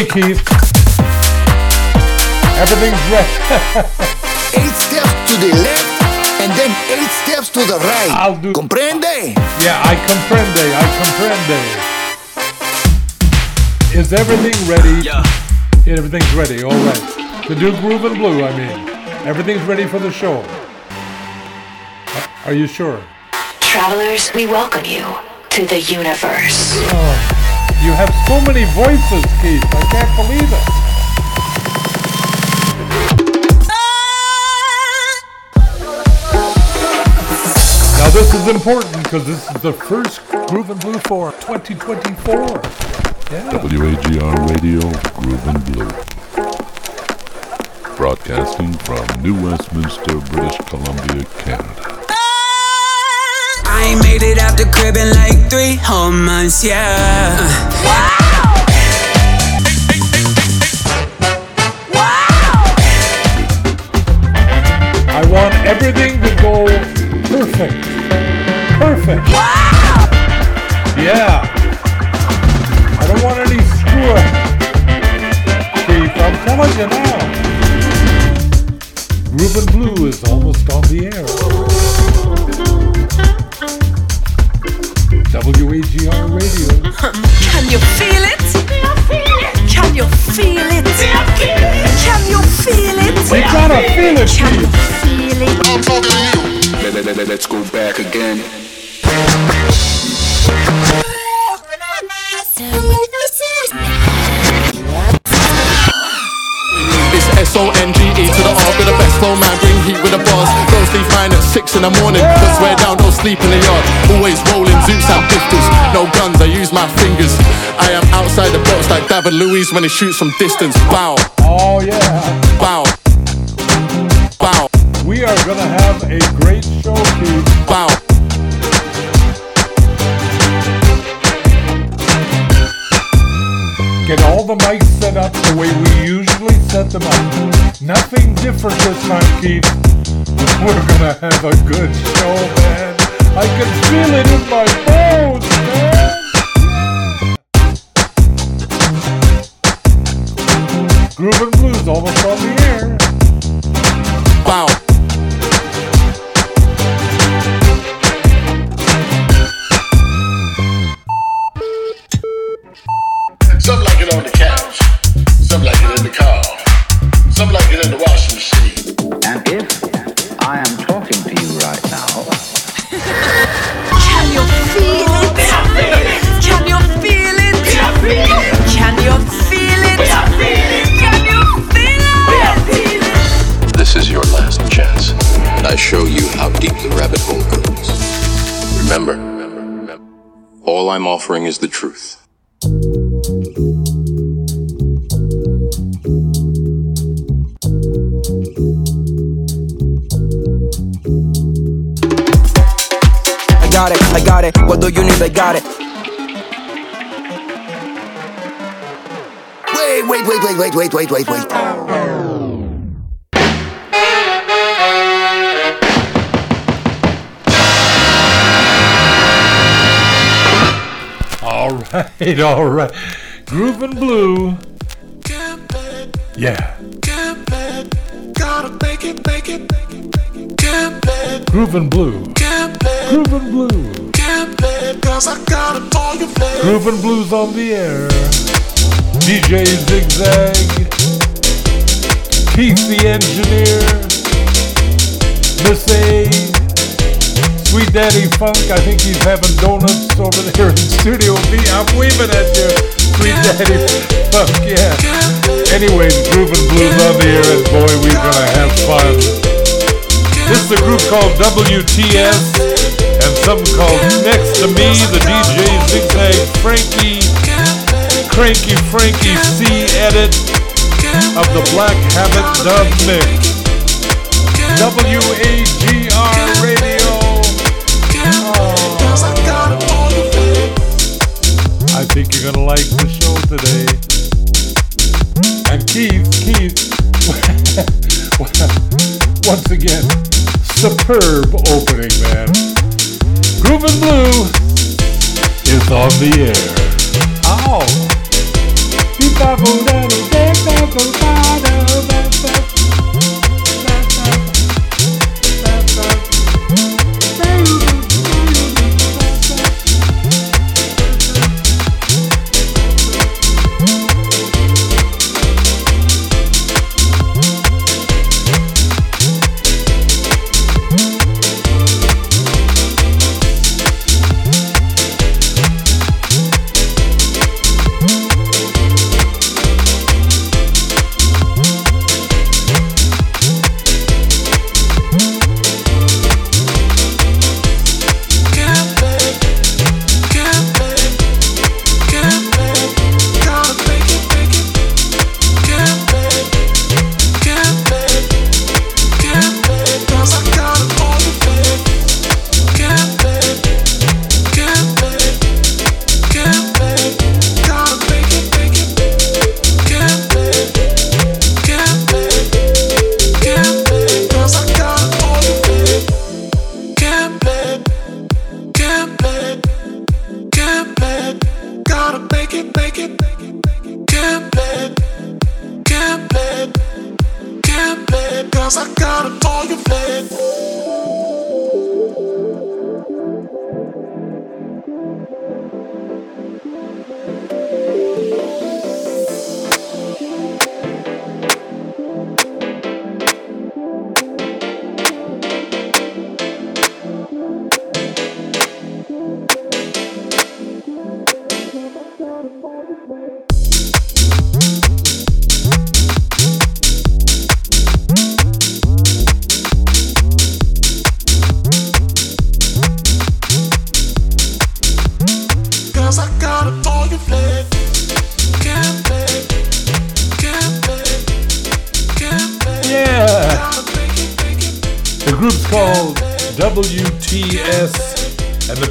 Okay, Keith. Everything's ready. Eight steps to the left and then eight steps to the right. I'll do- Comprende? yeah, I comprende. I comprende. Is everything ready? Yeah. Yeah, everything's ready. All right. To do Groove and Blue, I mean. Everything's ready for the show. Are- Are you sure? Travelers, we welcome you to the universe. Oh. You have so many voices, Keith. I can't believe it. Now this is important because this is the first Groovin' Blue for 2024. Yeah. WAGR Radio, Groovin' Blue. Broadcasting from New Westminster, British Columbia, Canada. I ain't made it out the crib in like three whole months, yeah. Uh. Wow. I want everything to go perfect. Perfect. Wow. Yeah. I don't want any screw up. Keith, I'm telling you now. Groovin' Blue is almost on the air. WAGR Radio. Can you feel it? Can you feel it? Can you feel it? We gotta feel it, Can you Keith. feel it? I'm talking to you. Let, let, let, let's go back again. S-O-N-G-E to the R with the best flow man, bring heat with the bars. Don't sleep mine at six in the morning, but swear down, don't sleep in the yard. Always rolling Zeus and pistols, no guns, I use my fingers. I am outside the box like David Luiz when he shoots from distance. Bow, Oh yeah. bow, bow, We are gonna have a great show, Keith. bow. Get all the mics set up the way we usually set them up. Nothing different this time, Keith. We're gonna have a good show, man. I can feel it in my bones, man. Groovin' Blues almost on the air. Bow. Truth. I got it, I got it. What do you need? I got it. Wait, wait, wait, wait, wait, wait, wait, wait, wait. right, all right. Groovin' Blue. Yeah. Groovin' Blue. Groovin' Blue. Groove and Blues on the air. DJ Zigzag. Keith the engineer. Miss A. Sweet Daddy Funk. I think he's having donuts over there in Studio B. I'm waving at you, Sweet Daddy Funk. Yeah. Anyways, Groovin' Blues on the air, and boy, we're gonna have fun. This is a group called WTS and something called Next to Me, the DJ Zigzag Frankie, Krankie Frankie Cee edit of the Blakk Habit dub mix. WAGR Radio. Gonna like the show today. And Keith, Keith, once again, superb opening, man. Groove Blue is on the air. Oh. Ow!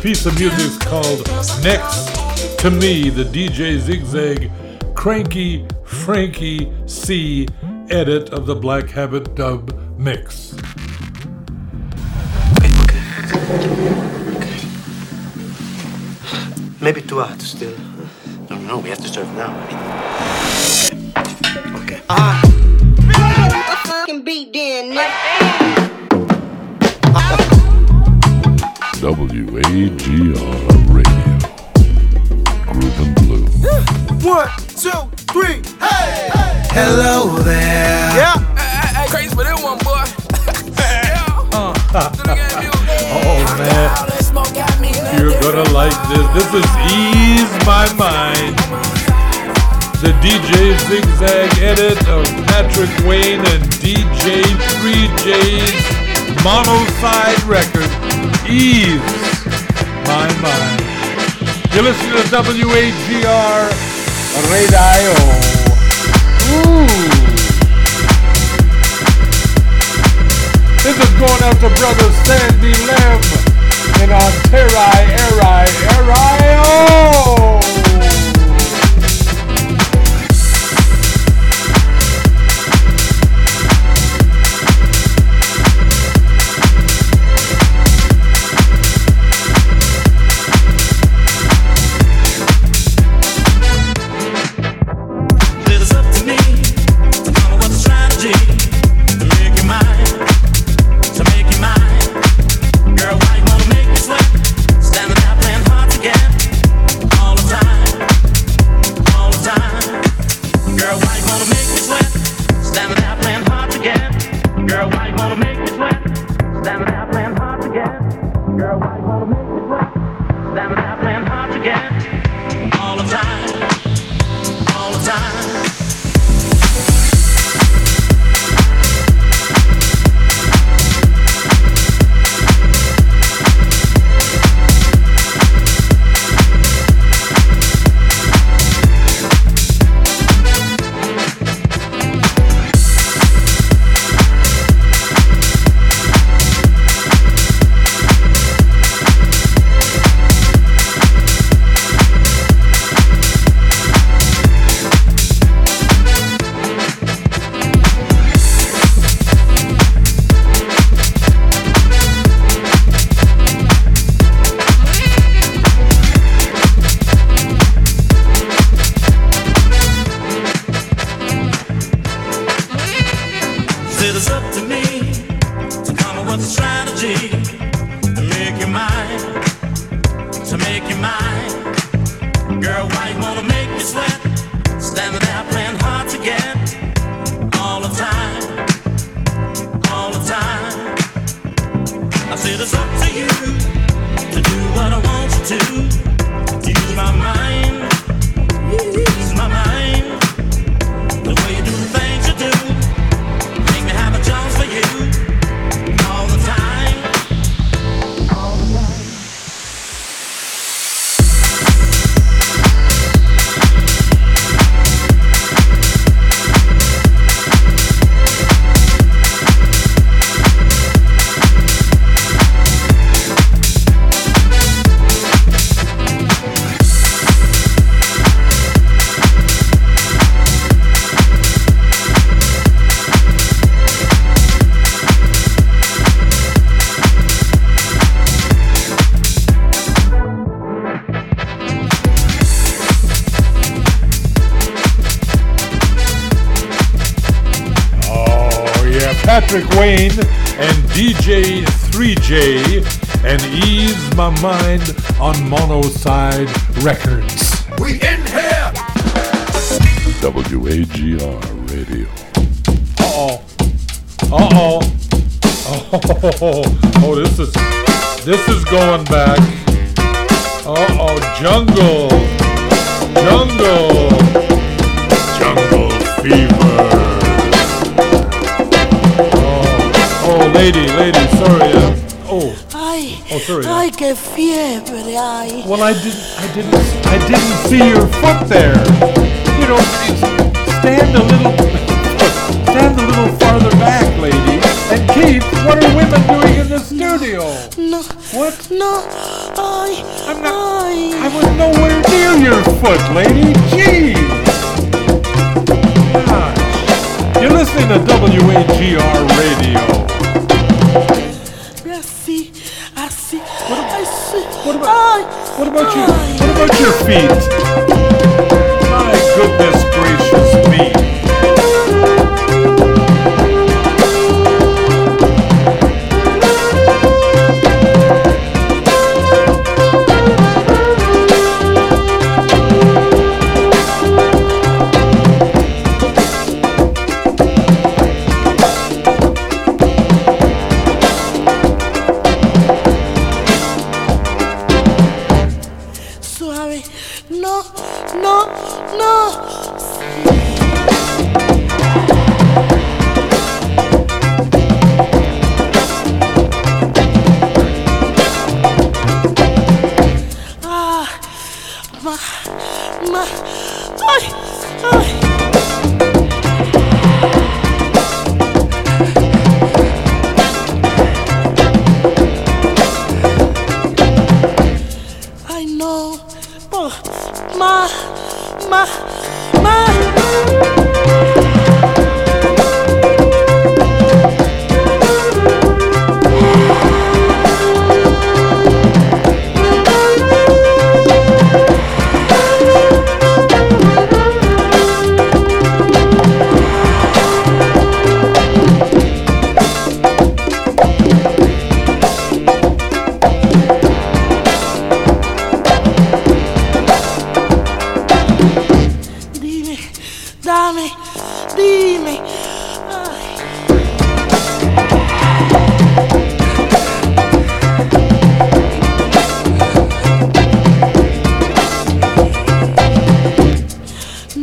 Piece of music is called Next to Me, the DJ Zigzag Krankie Frankie Cee edit of the Blakk Habit dub mix. Maybe too hot still. No, no, we have to serve now. Okay. Okay. Ah. Uh, fucking beat then, WAGR Radio. Groovin' Blue. One, two, three, hey! hey. Hello there. Yeah. Hey, hey, crazy for that one, boy. uh. oh, man. You're gonna like this. This is Ease My Mind. The DJ Zigzag edit of Patrick Wayne and DJ Threejay's Monoside record, Ease My Mind. You listen to WAGR Radio. Ooh. This is going out to brother Sandy Lem in Ontario, Eri, Eri, Standing oh. Mind on Monoside Records. We in here. WAGR Radio. Uh-oh. Uh-oh. Oh, oh, oh, this is this is going back. Uh-oh, jungle. Jungle. Jungle fever. Oh, oh lady, lady, sorry. Oh, sorry. ay, qué fiebre, ay. well, I didn't, I didn't, I didn't see your foot there. You know, stand a little, stand a little farther back, lady. And Keith, what are women doing in the studio? No. What? No. Ay. I'm not. Ay. I was nowhere near your foot, lady. Gee. Gosh. You're listening to WAGR Radio. What about, your, what about your feet? My goodness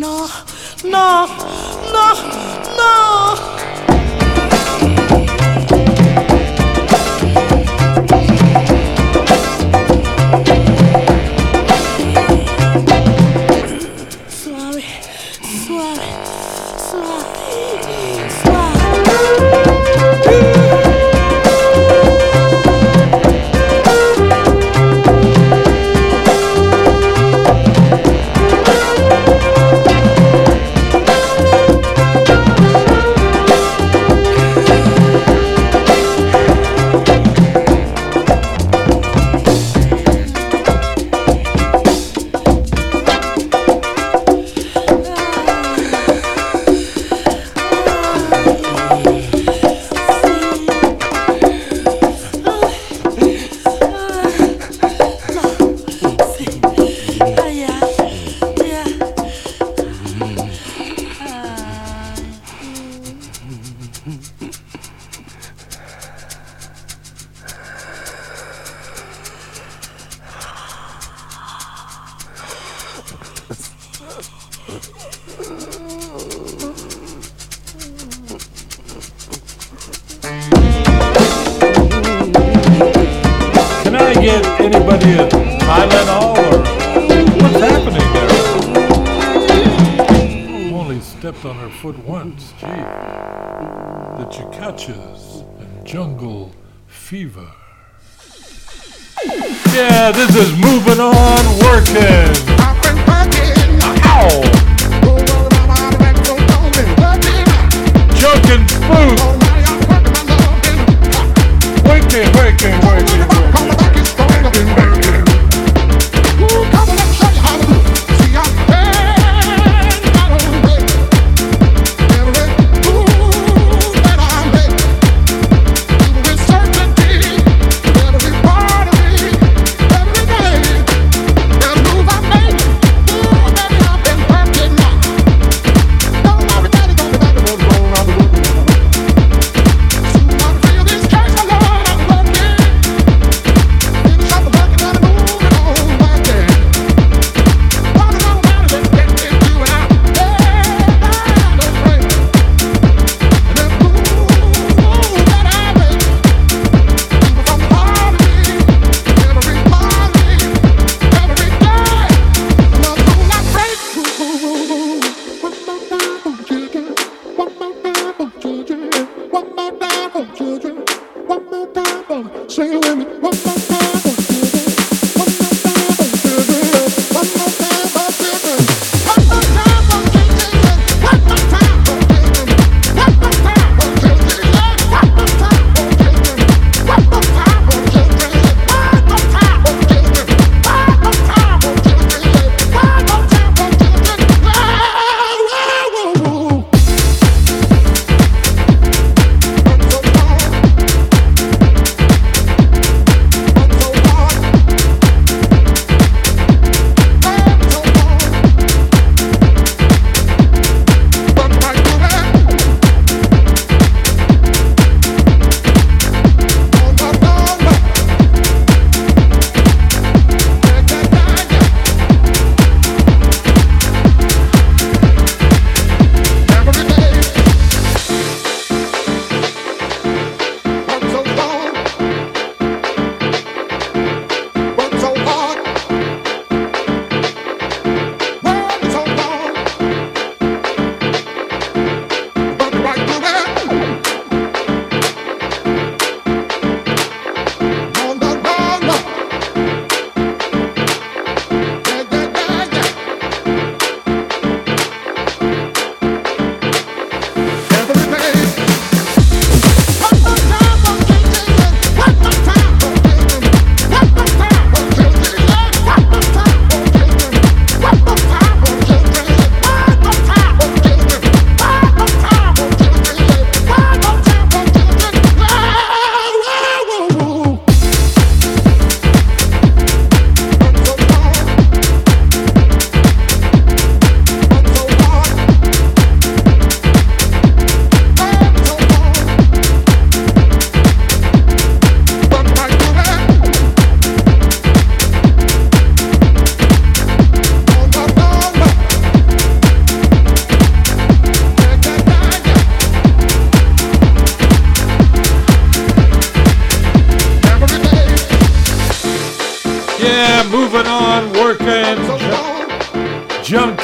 no, no, no, no.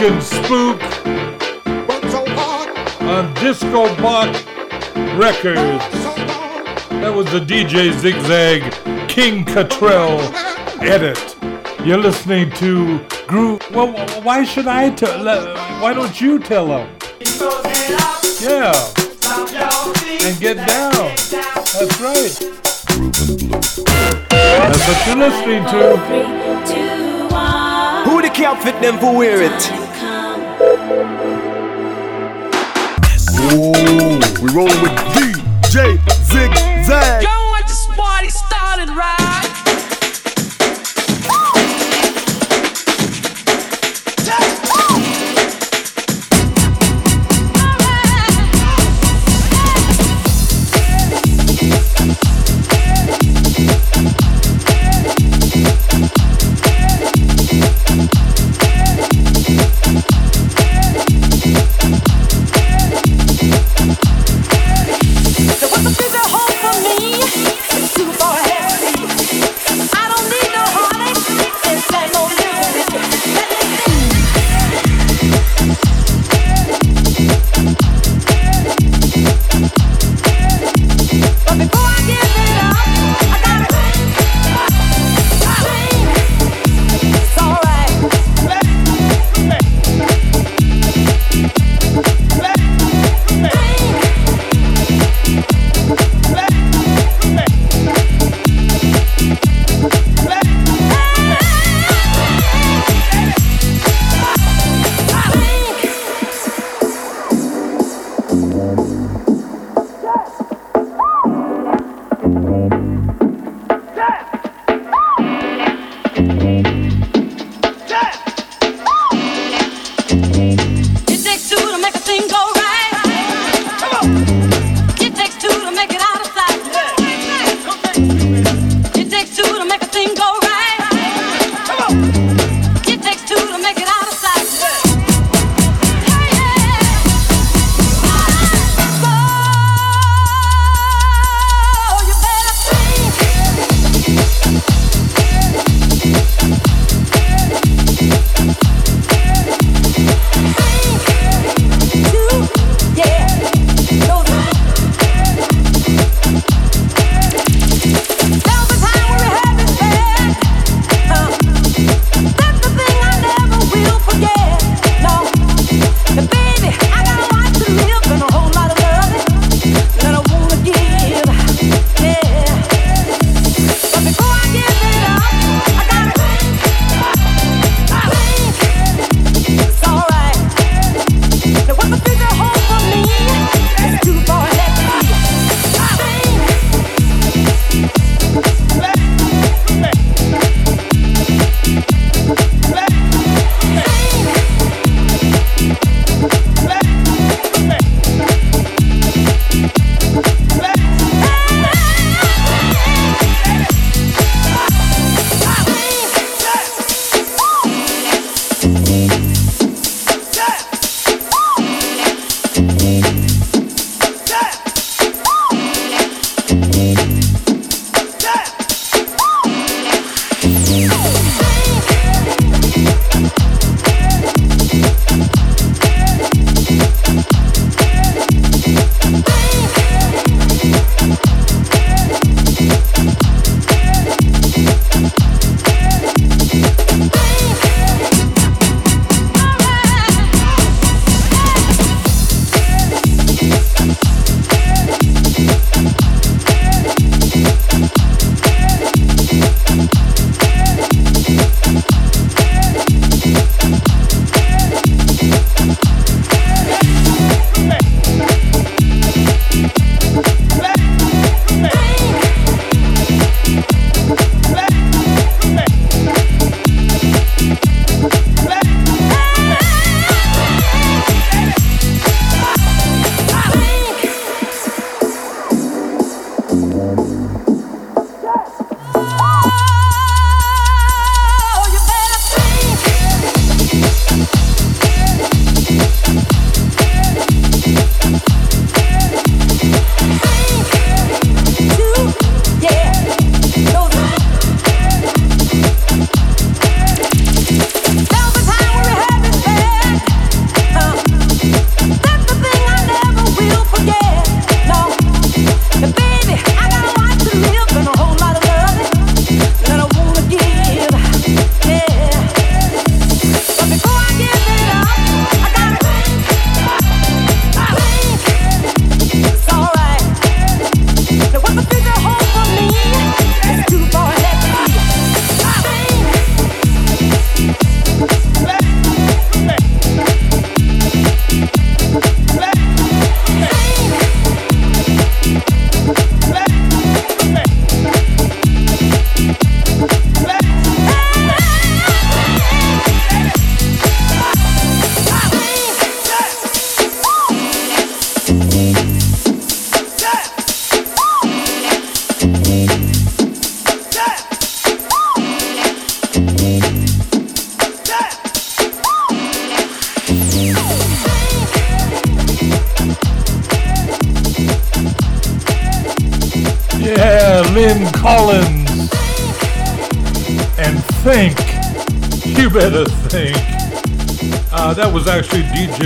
Jonk and Spook on Discobox Records. That was the DJ Zigzag King Cattrell edit. You're listening to Groove. Well, why should I tell? Why don't you tell them? Yeah. And get down. That's right. That's what you're listening to. Who the can't fit them for wear it? We rolling with DJ Zigzag. Yo,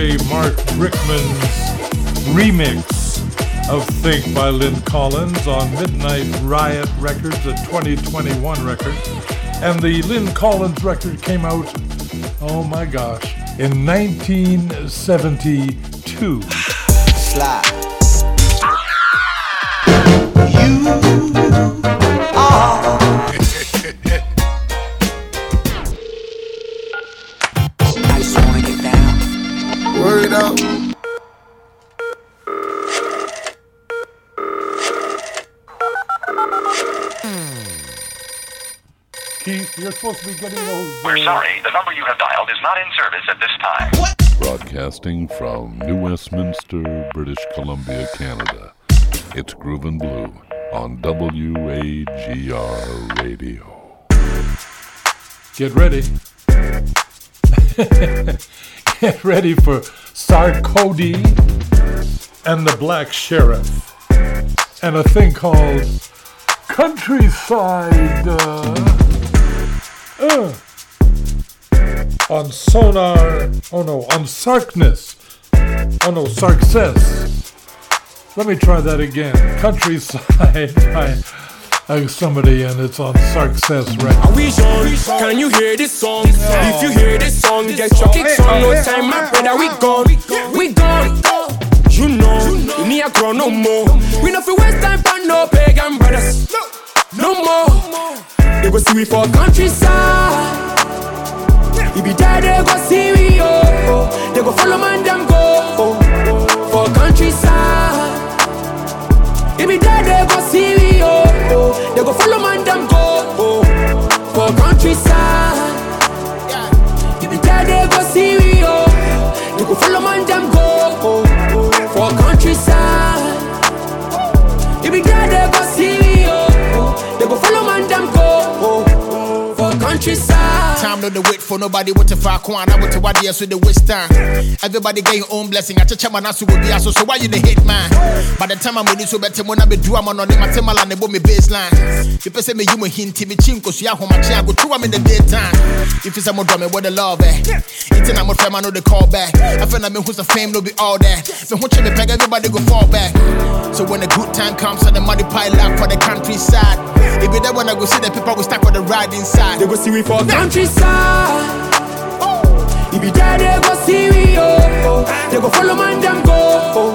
DJ Mark Brickman's remix of Think by Lyn Collins on Midnight Riot Records, a 2021 record. And the Lyn Collins record came out, oh my gosh, in 1972. Slide. You are. Supposed to be getting those. We're uh, sorry, the number you have dialed is not in service at this time. Broadcasting from New Westminster, British Columbia, Canada. It's Groovin' Blue on WAGR Radio. Get ready. Get ready for Sarkodie and the Black Sherif and a thing called Countryside uh, uh, on Sonar. Oh no, on Sarkness. Oh no, Sarkcess. Let me try that again. Countryside by uh, somebody, and it's on Sarkcess right Are we? Can you hear this song? If you hear this song, get your kicks on. No time, my brother, we gone. We gone. You know, we need a grow no more. We no fi waste time for no pagan brothers. No more. They go see we for countryside. If be there, they go see we, oh. They go follow man, them go. For countryside. If be there, they go see we, oh. They go follow man, them go. For countryside. If be there, they go countryside. Time no the wait for nobody what to fuck one. I want to what with the waste time. Everybody get your own blessing. I touch my nasu will be so so why you the hit man? By the time I'm ready so better when I be do I'm on my temal and me baseline. If You say me you me hint me chinko so home my chia go true I'm in the daytime. If it's a more drumming what the love eh. It's an I'm a I know the call back. I feel like me who's the fame no be all that. Me who me peg everybody go fall back. So when the good time comes and the money pile up for the countryside. It be that when I go see the people we stack for the ride inside. They go see we for If be there, they go see. They go follow go.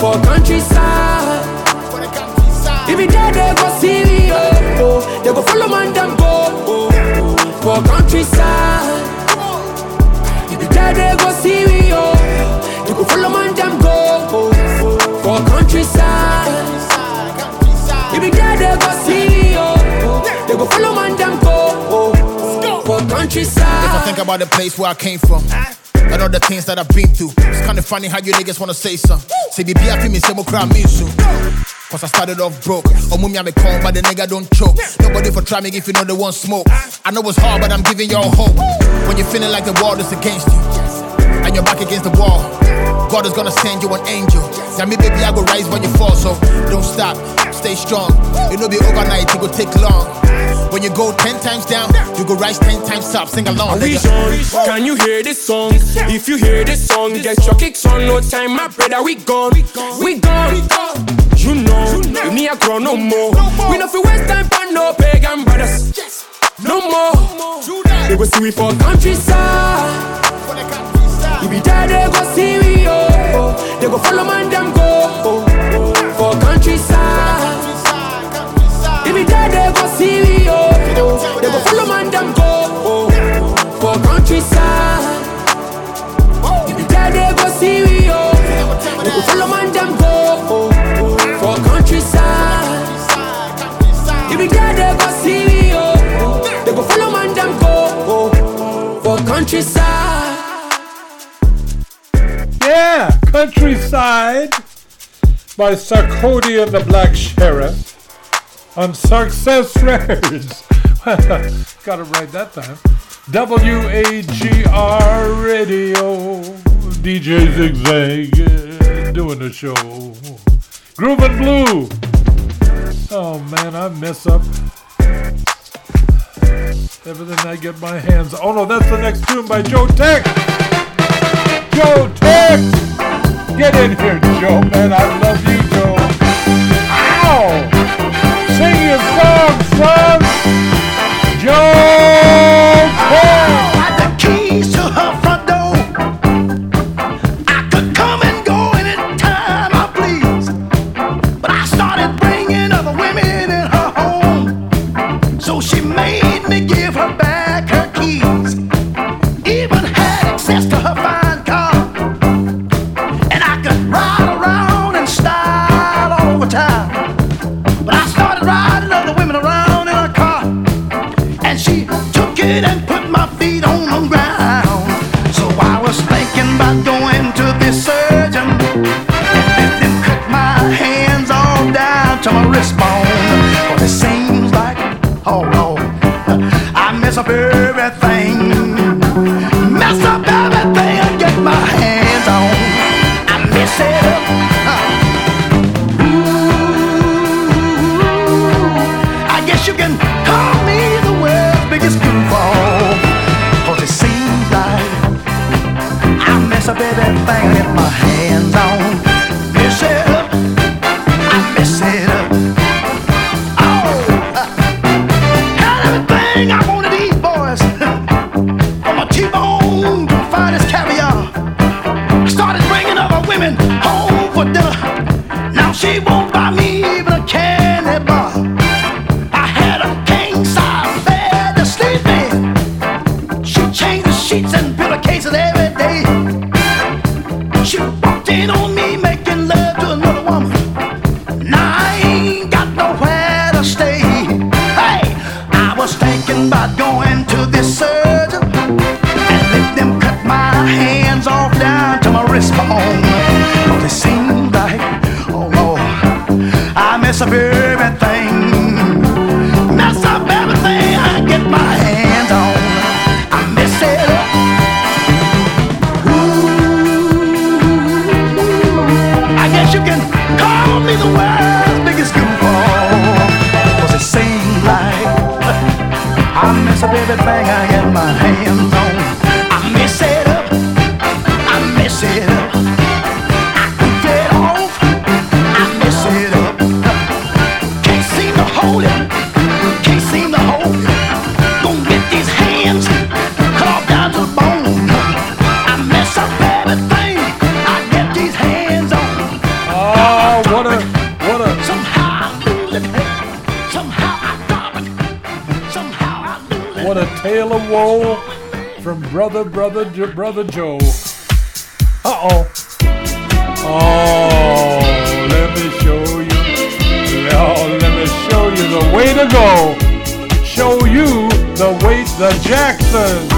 For countryside. If be there, they go see we, oh. They go follow man, them go. For countryside. If be there, they go see we, oh. They go follow man, them go. For countryside. If be there, they go see we, oh. They go follow man, them go. Countryside. If I think about the place where I came from, and all the things that I've been through. It's kinda funny how you niggas wanna say some. Say, baby, I feel me, say, more crowd me soon. Cause I started off broke. Oh, mummy, I'm a con, but the nigga don't choke. Nobody for try me if you know they want smoke. I know it's hard, but I'm giving y'all hope. When you're feeling like the world is against you, and you're back against the wall, God is gonna send you an angel. Tell me, baby, I go rise when you fall, so don't stop, stay strong. It'll be overnight, it will take long. When you go ten times down, you go rise ten times up. Sing along, Are we nigga. on? Can you hear this song? If you hear this song, get your kicks on. No time, my brother, we gone. We gone. You know, you need a grow no more. We know for waste time for no pagan brothers. No more. They go see we for countryside. You be there, they go see we, oh. They go follow man, them go. For countryside. You be there, they go see we, oh, oh. They go follow man, them go. Oh, for countryside. You be there, they go see we, oh, oh. They go follow man, them go. For countryside. You be there, they go see we, oh. They go follow man, them go. For countryside. Yeah, Countryside by Sarkodie and the Black Sherif on Sarkcess Records. Got it right that time. WAGR Radio. DJ Zigzag uh, doing the show. Groovin' Blue. Oh man, I mess up everything I get my hands. Oh no, that's the next tune by Joe Tex. Joe Tex! Get in here, Joe, man. I love you, Sing your mess up everything. Mess up everything brother, brother, Jo- brother Joe. Uh oh. Oh, let me show you. Oh, let me show you the way to go. Show you the way, the Jacksons.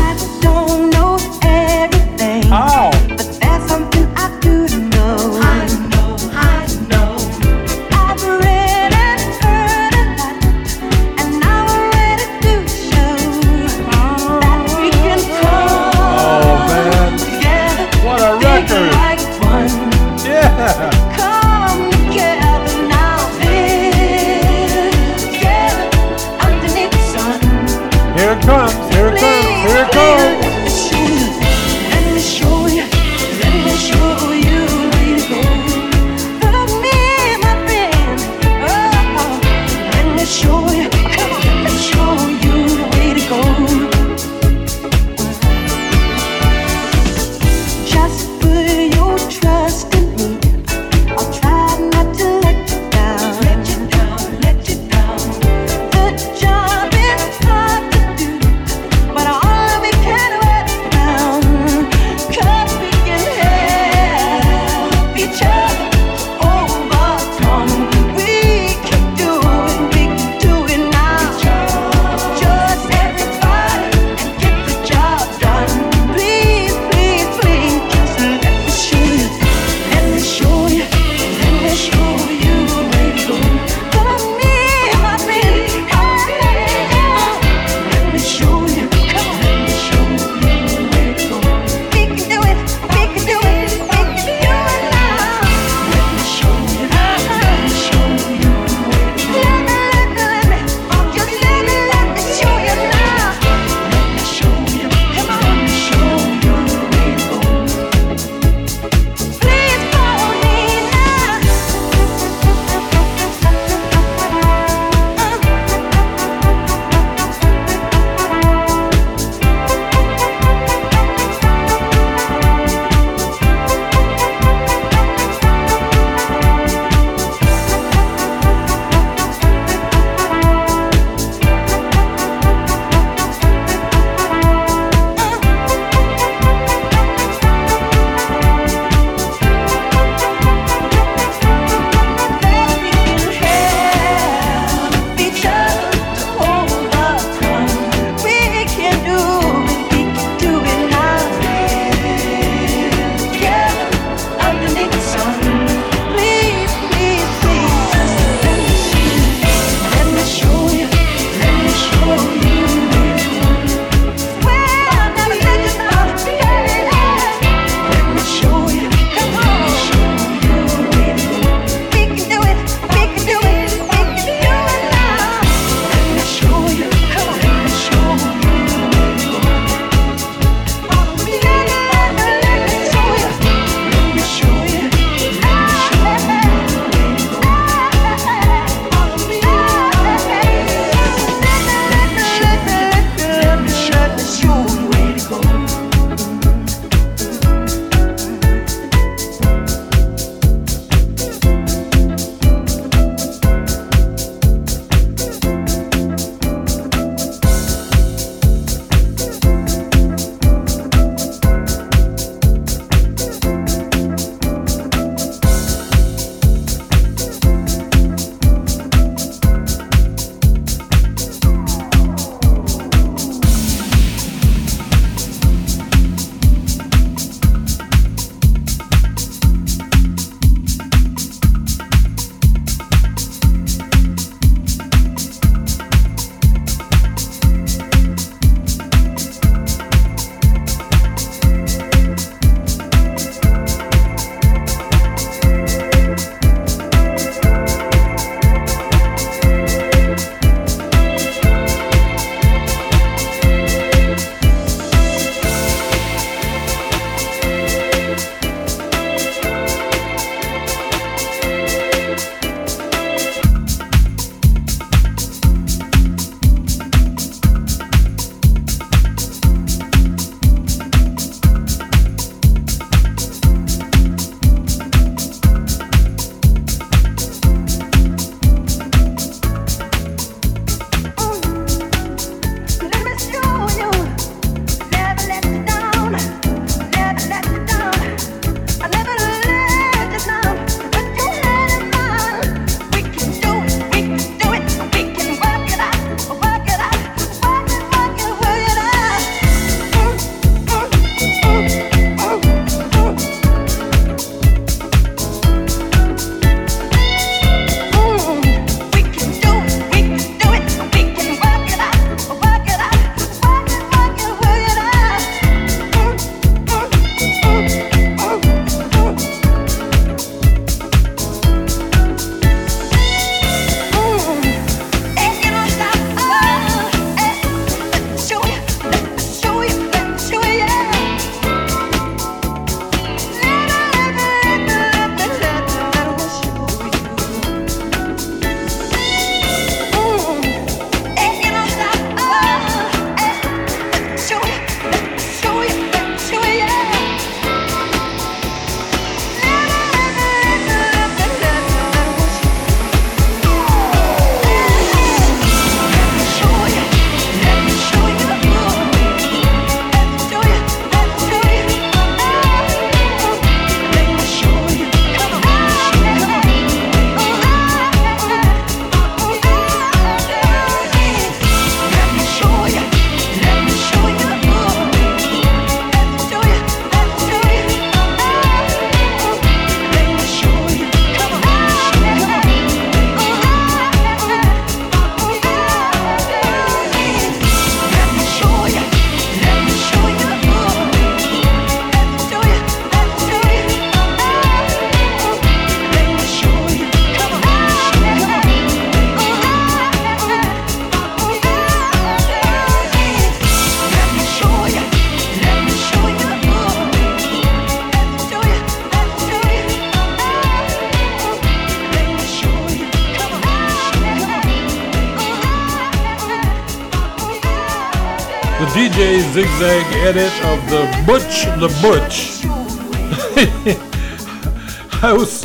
Butch Le Butch House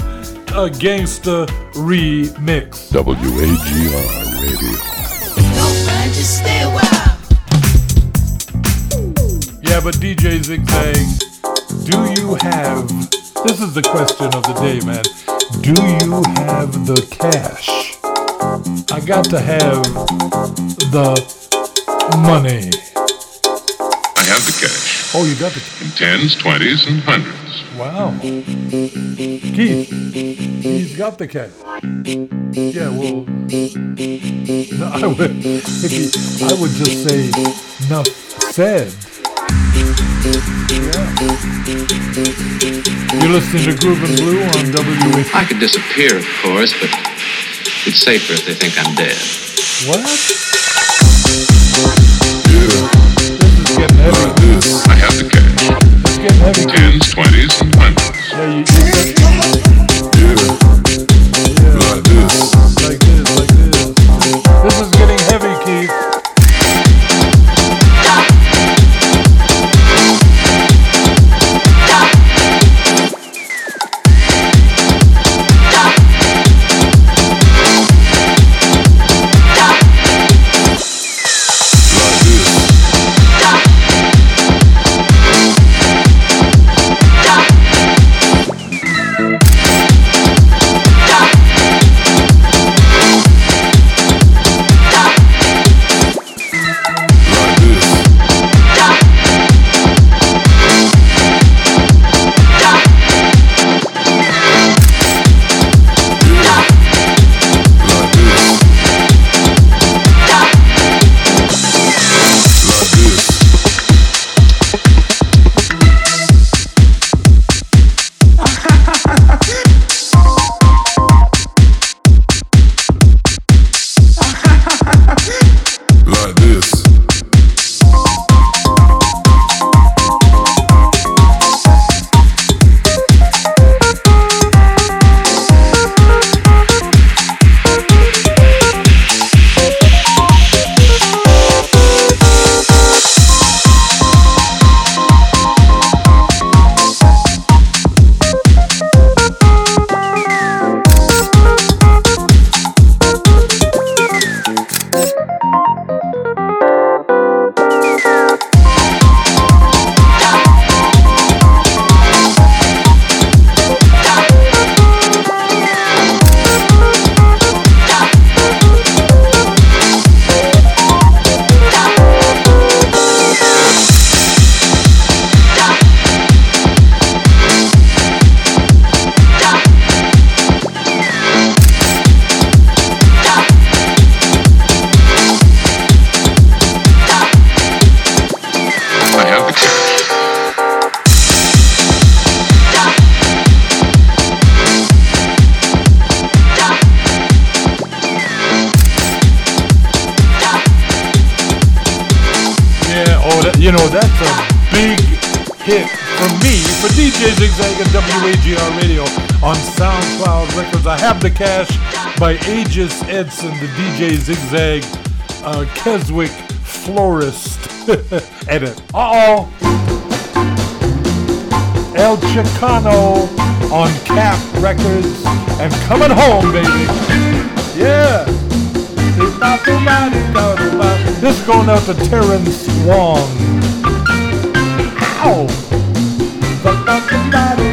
a Gangsta Remix. WAGR Radio. Yeah, but DJ Zigzag, do you have. This is the question of the day, man. Do you have the cash? I got to have the money. Oh, you got the. In tens, twenties, and hundreds. Wow. Keith, he's got the cash. Yeah, well, no, I would, if he, I would just say, enough said. Yeah. You're listening to Groovin' Blue on WA. I could disappear, of course, but it's safer if they think I'm dead. What? This. I have the cash. It's getting heavy. Tens, twenties, and hundreds. Zigzag and WAGR Radio on SoundCloud Records. I have the cash by Aegis Edson, the DJ Zigzag uh, Keswick Florist edit. Uh oh. El Chicano on Kapp Records and coming home, baby. Yeah. This is going out to Terrence Wong. El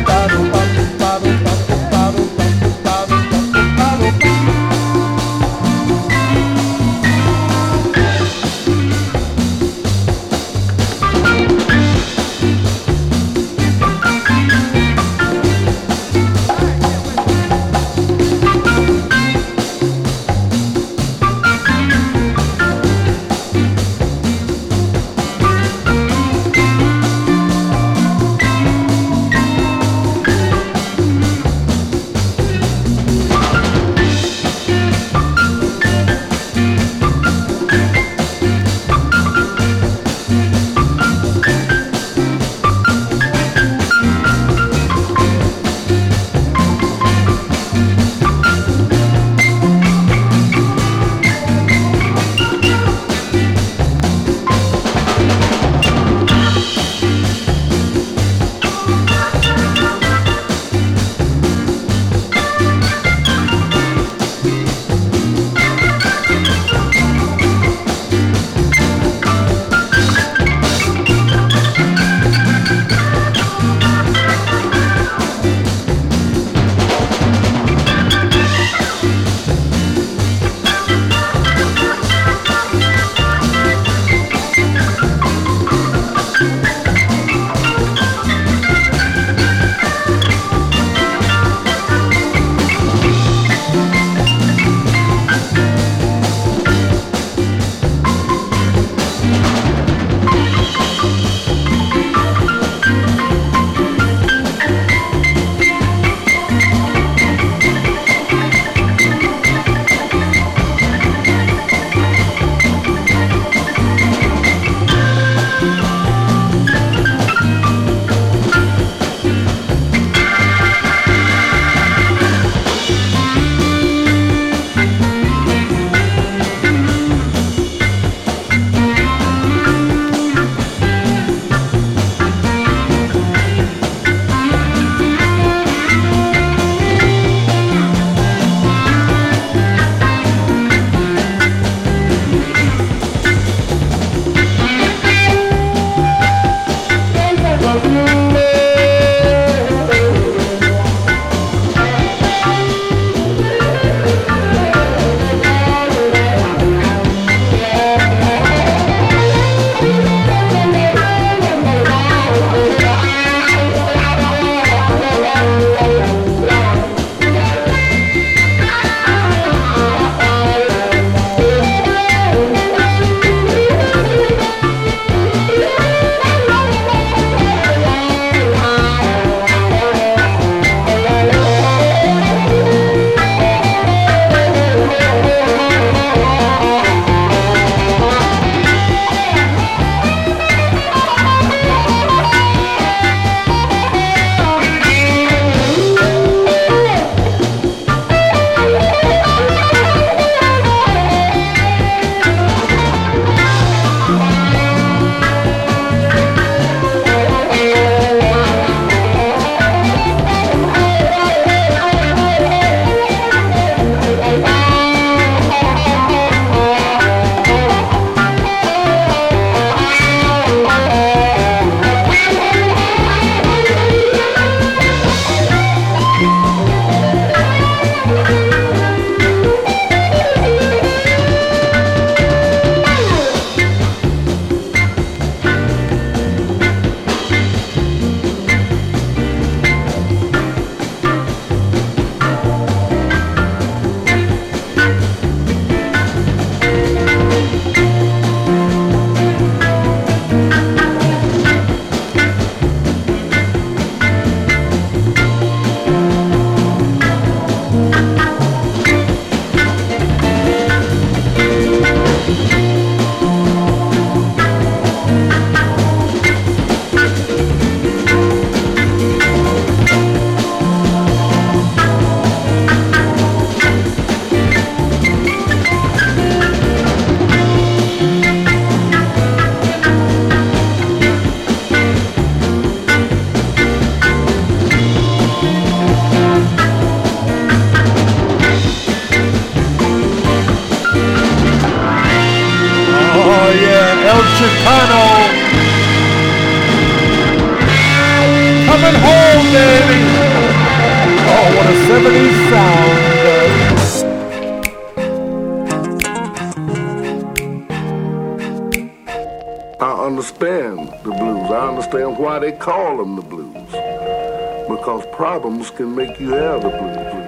problems can make you have the blues.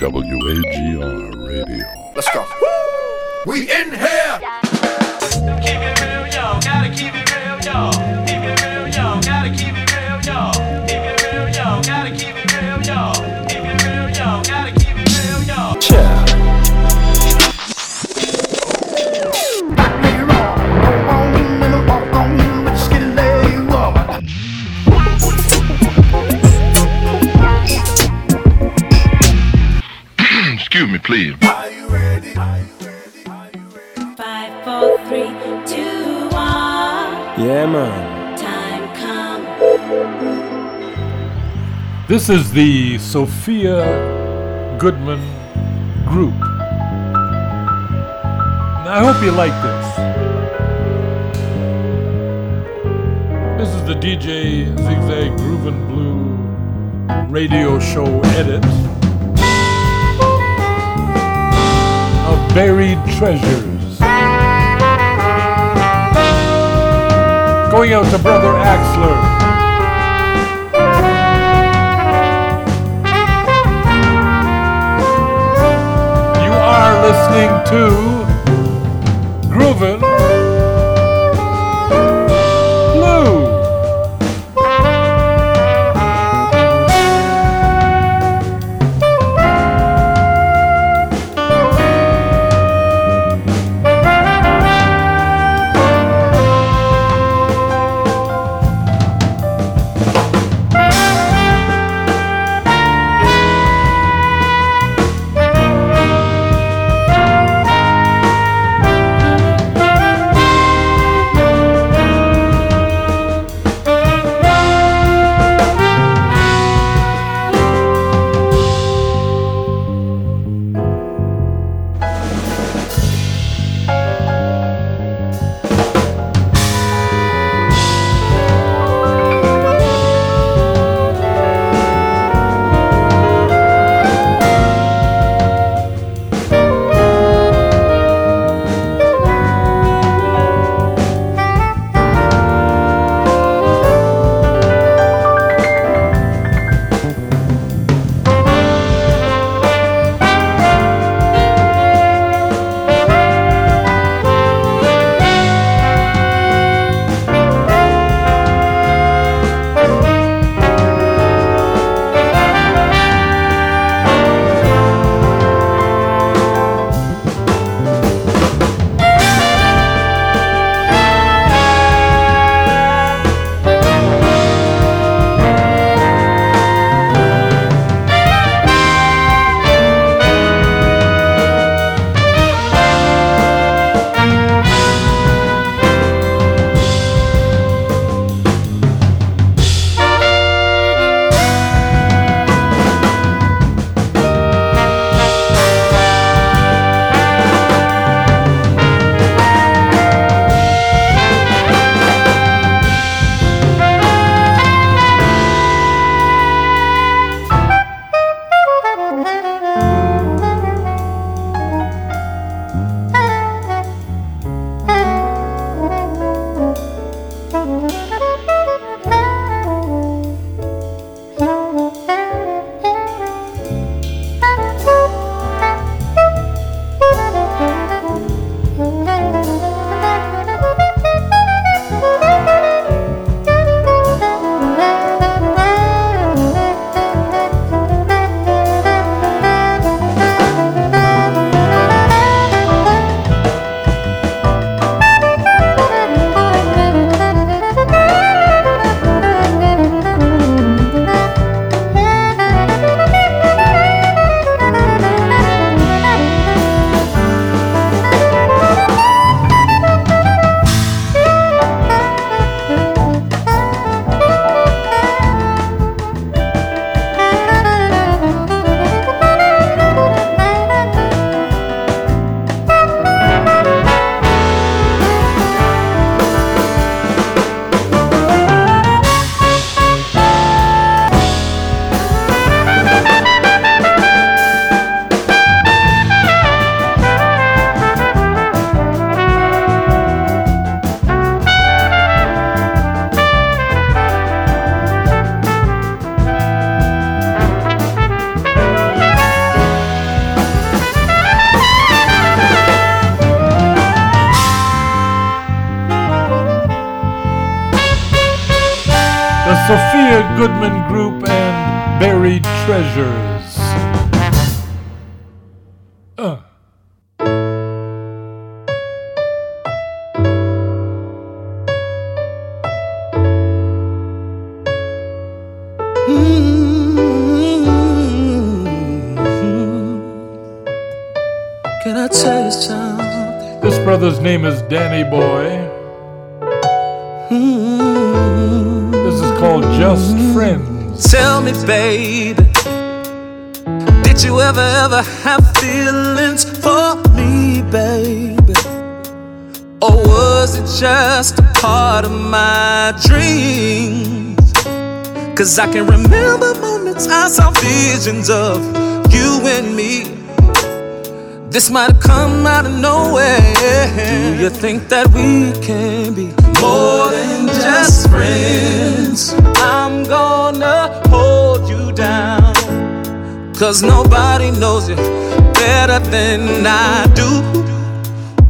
WAGR Radio. Let's go. We in here. This is the Sophia Goodman Group. I hope you like this. This is the DJ Zigzag Groovin' Blue radio show edit of Buried Treasures. Going out to Brother Axler. Listening to Groovin' can remember moments I saw visions of you and me. This might have come out of nowhere. Do you think that we can be more than just friends? I'm gonna hold you down. Cause nobody knows you better than I do.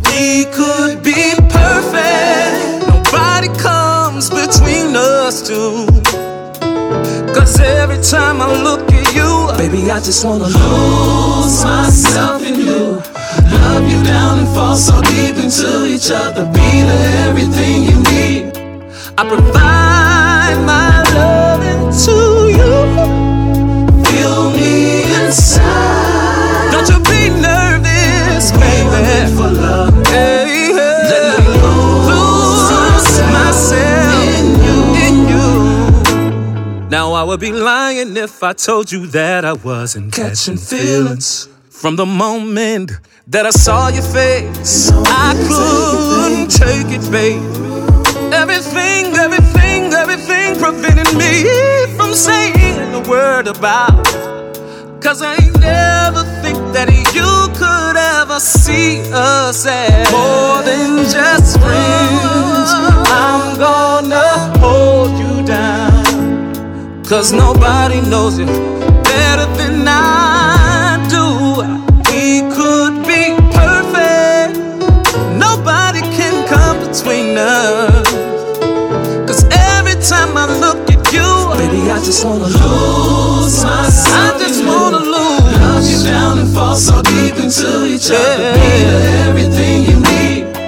We could be perfect. Nobody comes between us two. Cause every time I look at you, baby, I just wanna lose myself in you. Love you down and fall so deep into each other. Be the everything you need. I provide my loving to you. I would be lying if I told you that I wasn't catching feelings. From the moment that I saw your face, I couldn't take it, babe. Everything, everything, everything prevented me from saying a word about. Cause I ain't never think that you could ever see us as more than just friends. I'm gonna hold you down. Cause nobody knows you better than I do. We could be perfect. Nobody can come between us. Cause every time I look at you, baby, I just wanna lose myself. I just wanna lose. Love you down and fall so deep into each other. The everything you need.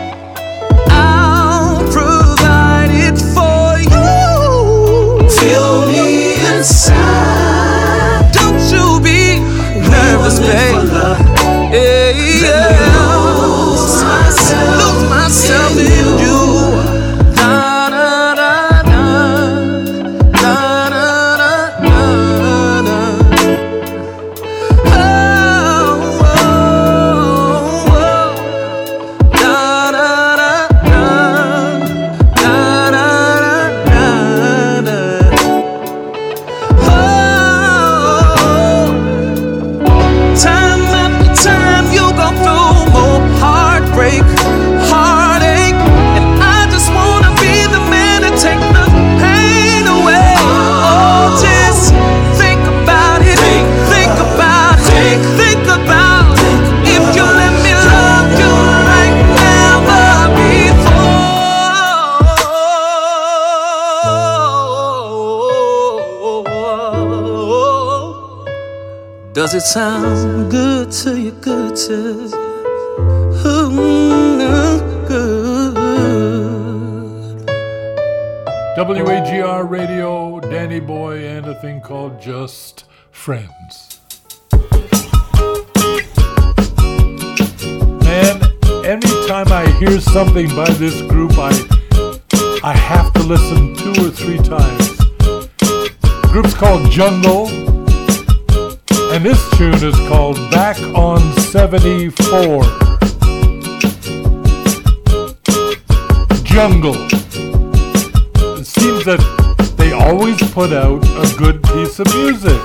Does it sound good to you? Good to you? Hmm, Ooh, good. WAGR Radio, Danny Boy, and a thing called Just Friends. Man, anytime I hear something by this group, I I have to listen two or three times. The group's called Jungle, and this tune is called Back on 74. Jungle. It seems that they always put out a good piece of music.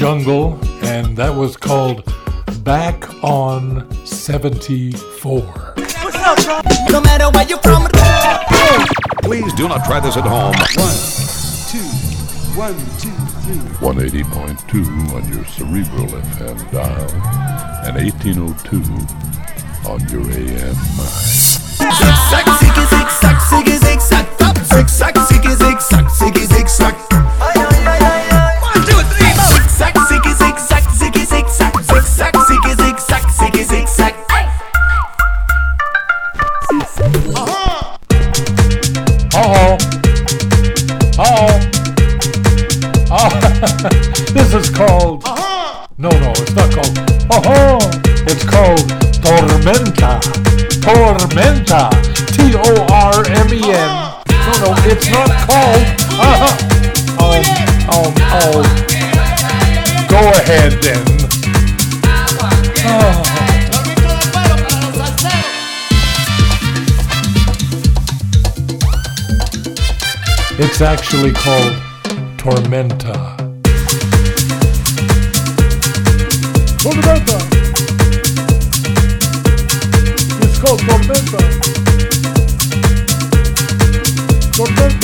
Jungle, and that was called Back on 74. No matter where you're from. Please do not try this at home. One, two, one, two, three. 180.2 on your Cerebral FM dial and 1802 on your AM Zigzag, ziggy, zigzag, ziggy, zigzag, top. Zigzag, ziggy, zigzag, ziggy, zigzag. One, It's actually called Tormenta. Tormenta! It's called Tormenta. Tormenta.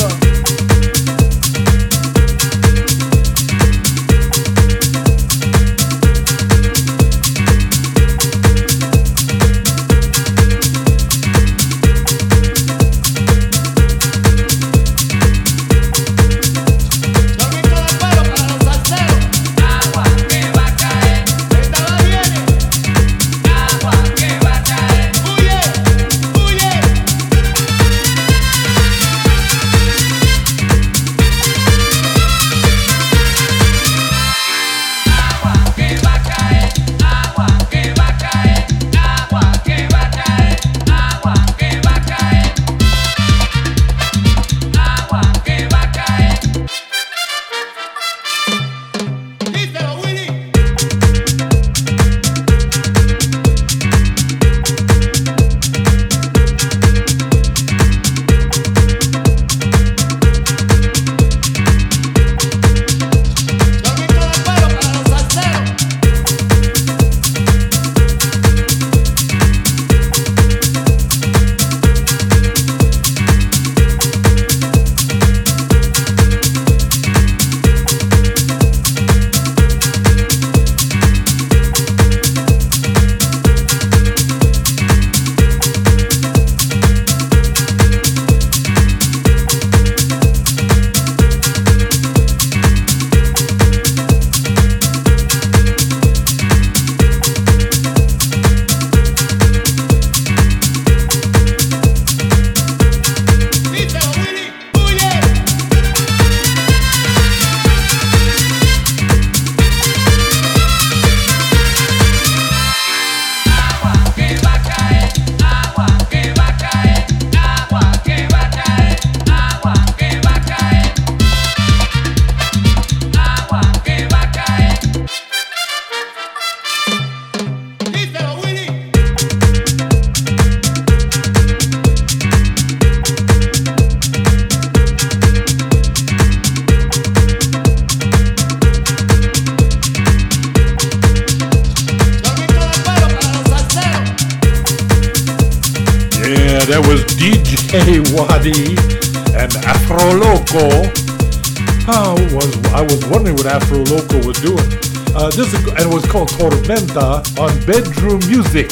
Is, and it was called Tormenta on Bedroom Music.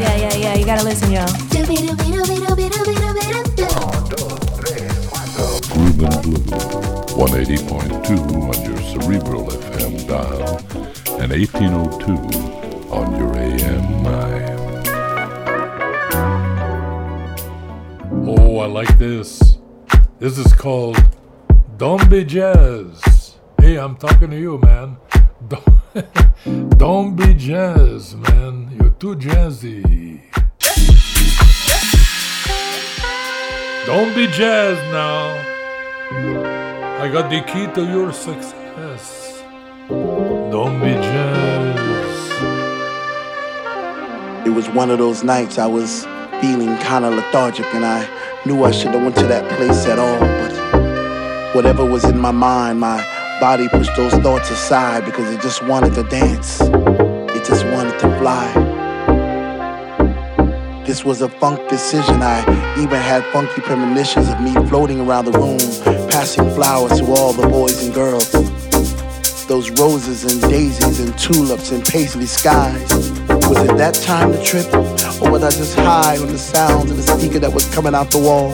Yeah, yeah, yeah. You gotta listen, y'all. Groovin' Blue, 180.2 on your Cerebral FM dial and 1802 on your AM dial. Oh, I like this. This is called Don't Be Jazz. Hey, I'm talking to you, man. Don't, don't be jazz, man. You're too jazzy. Don't be jazz now. I got the key to your success. Don't be jazz. It was one of those nights I was feeling kind of lethargic and I knew I should have went to that place at all, but whatever was in my mind, my body pushed those thoughts aside because it just wanted to dance. It just wanted to fly. This was a funk decision. I even had funky premonitions of me floating around the room, passing flowers to all the boys and girls. Those roses and daisies and tulips and paisley skies. Was it that time to trip? Or was I just high on the sounds of the speaker that was coming out the wall?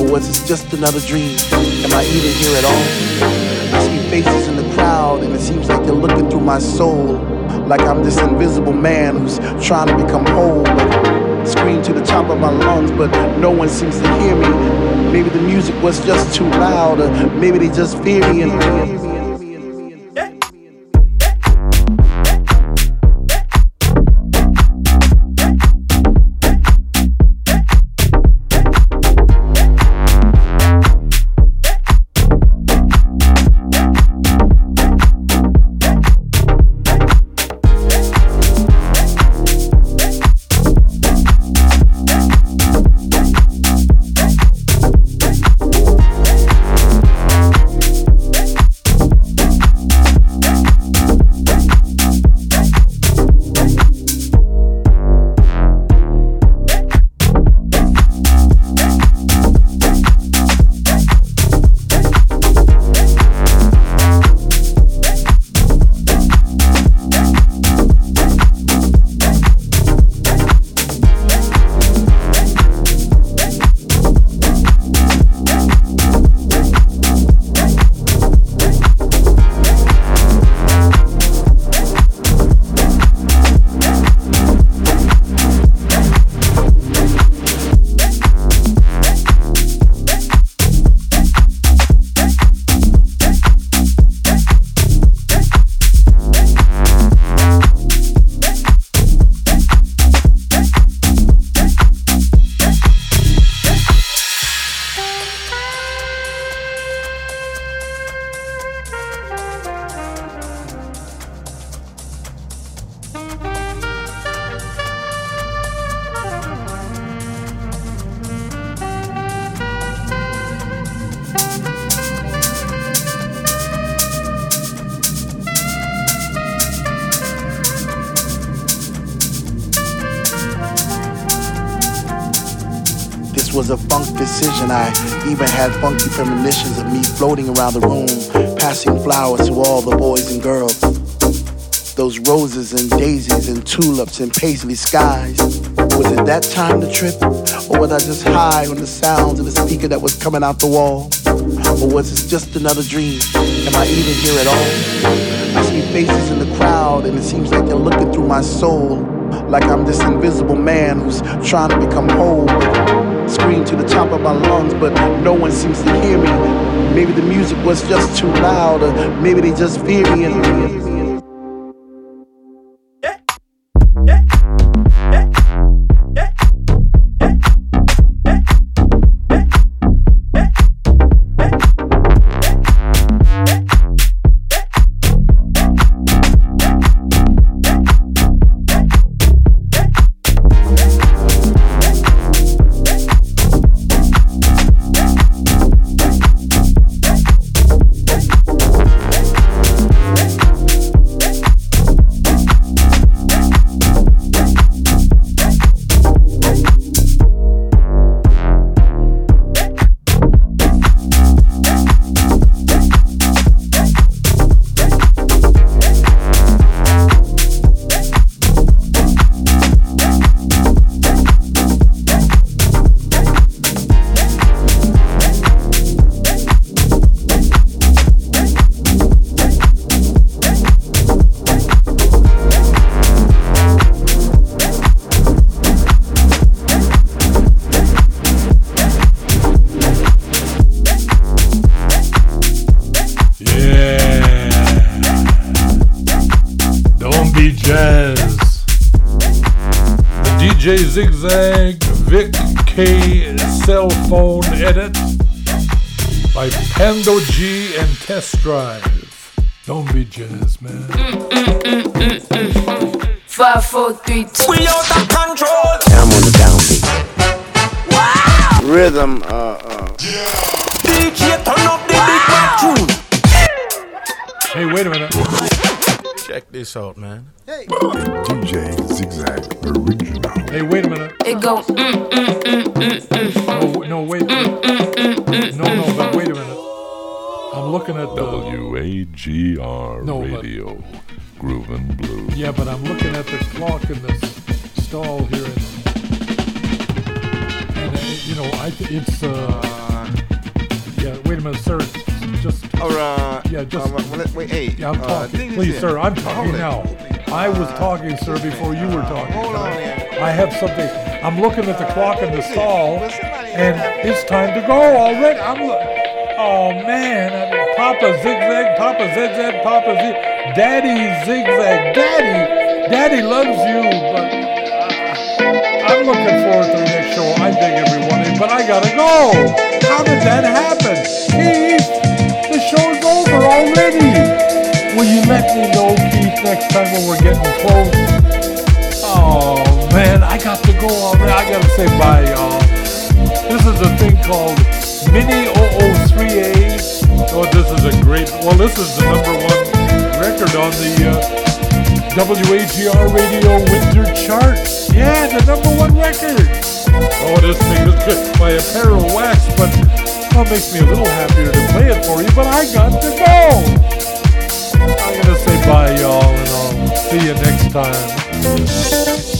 Or was this just another dream? Am I even here at all? Faces in the crowd and it seems like they're looking through my soul. Like I'm this invisible man who's trying to become whole. But scream to the top of my lungs, but no one seems to hear me. Maybe the music was just too loud, or maybe they just fear me and had funky premonitions of me floating around the room, passing flowers to all the boys and girls. Those roses and daisies and tulips and paisley skies. Was it that time to trip? Or was I just high on the sounds of the speaker that was coming out the wall? Or was this just another dream? Am I even here at all? I see faces in the crowd and it seems like they're looking through my soul. Like I'm this invisible man who's trying to become whole. Scream to the top of my lungs, but no one seems to hear me. Maybe the music was just too loud, or maybe they just fear me Zigzag Vic K cell phone edit by Pando G and Test Drive. Please, sir, I'm Hold talking it. now. I was talking, sir, before you were talking. Hold on. I have something. I'm looking at the clock in the stall, and it's time to go already. I'm. Oh man, Papa zigzag, Papa zigzag, Papa zig, Daddy zigzag, Daddy, Daddy loves you, but I'm looking forward to the next show. I dig everyone, in, but I gotta go. How did that happen? Keith, the show's over already. Will you let me know, Keith, next time when we're getting close? Oh man, I got to go already. I gotta say bye, y'all. This is a thing called Mini 003A. Oh, this is a great. Well, this is the number one record on the uh, WAGR Radio Winter Chart. Yeah, the number one record. Oh, this thing is good by a pair of wax, but well, it makes me a little happier to play it for you. But I got to go. I'm gonna say bye, y'all, and I'll see you next time.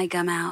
My gum out.